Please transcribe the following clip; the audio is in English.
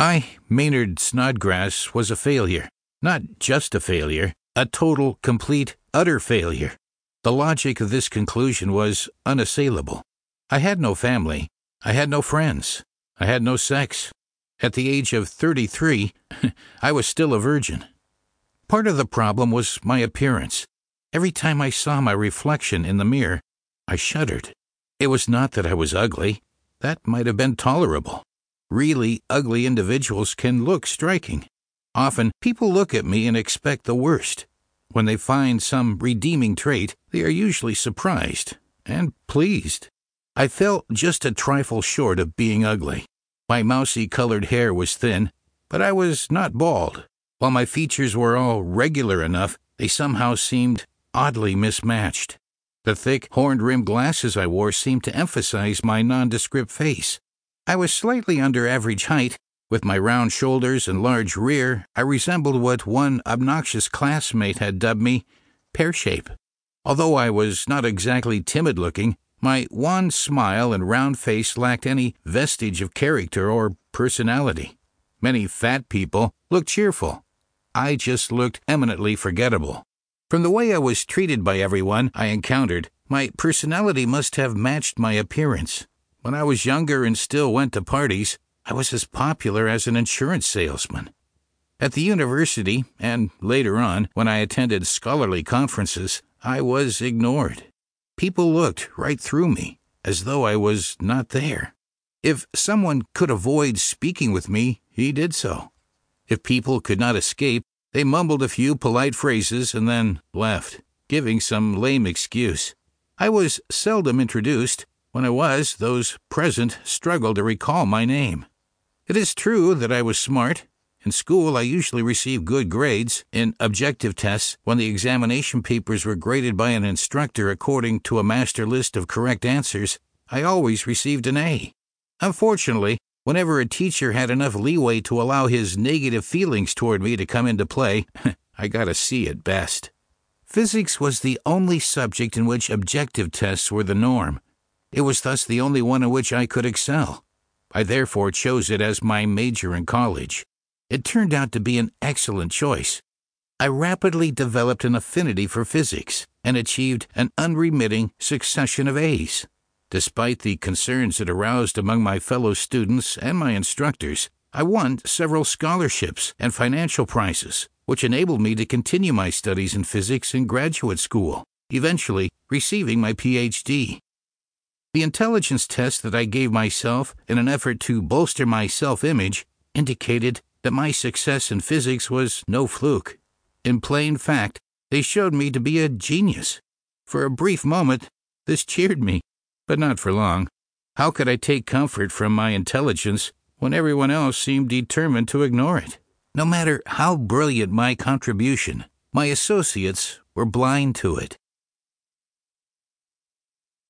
I, Maynard Snodgrass, was a failure. Not just a failure, a total, complete, utter failure. The logic of this conclusion was unassailable. I had no family. I had no friends. I had no sex. At the age of 33, I was still a virgin. Part of the problem was my appearance. Every time I saw my reflection in the mirror, I shuddered. It was not that I was ugly. That might have been tolerable. Really ugly individuals can look striking. Often, people look at me and expect the worst. When they find some redeeming trait, they are usually surprised and pleased. I fell just a trifle short of being ugly. My mousy colored hair was thin, but I was not bald. While my features were all regular enough, they somehow seemed oddly mismatched. The thick, horn rimmed glasses I wore seemed to emphasize my nondescript face. I was slightly under average height. With my round shoulders and large rear, I resembled what one obnoxious classmate had dubbed me pear shape. Although I was not exactly timid looking, my wan smile and round face lacked any vestige of character or personality. Many fat people look cheerful. I just looked eminently forgettable. From the way I was treated by everyone I encountered, my personality must have matched my appearance. When I was younger and still went to parties, I was as popular as an insurance salesman. At the university, and later on, when I attended scholarly conferences, I was ignored. People looked right through me, as though I was not there. If someone could avoid speaking with me, he did so. If people could not escape, they mumbled a few polite phrases and then left, giving some lame excuse. I was seldom introduced. When I was, those present struggled to recall my name. It is true that I was smart. In school, I usually received good grades. In objective tests, when the examination papers were graded by an instructor according to a master list of correct answers, I always received an A. Unfortunately, whenever a teacher had enough leeway to allow his negative feelings toward me to come into play, I got a C at best. Physics was the only subject in which objective tests were the norm. It was thus the only one in which I could excel. I therefore chose it as my major in college. It turned out to be an excellent choice. I rapidly developed an affinity for physics and achieved an unremitting succession of A's. Despite the concerns it aroused among my fellow students and my instructors, I won several scholarships and financial prizes, which enabled me to continue my studies in physics in graduate school, eventually receiving my PhD. The intelligence test that I gave myself in an effort to bolster my self image indicated that my success in physics was no fluke. In plain fact, they showed me to be a genius. For a brief moment, this cheered me, but not for long. How could I take comfort from my intelligence when everyone else seemed determined to ignore it? No matter how brilliant my contribution, my associates were blind to it.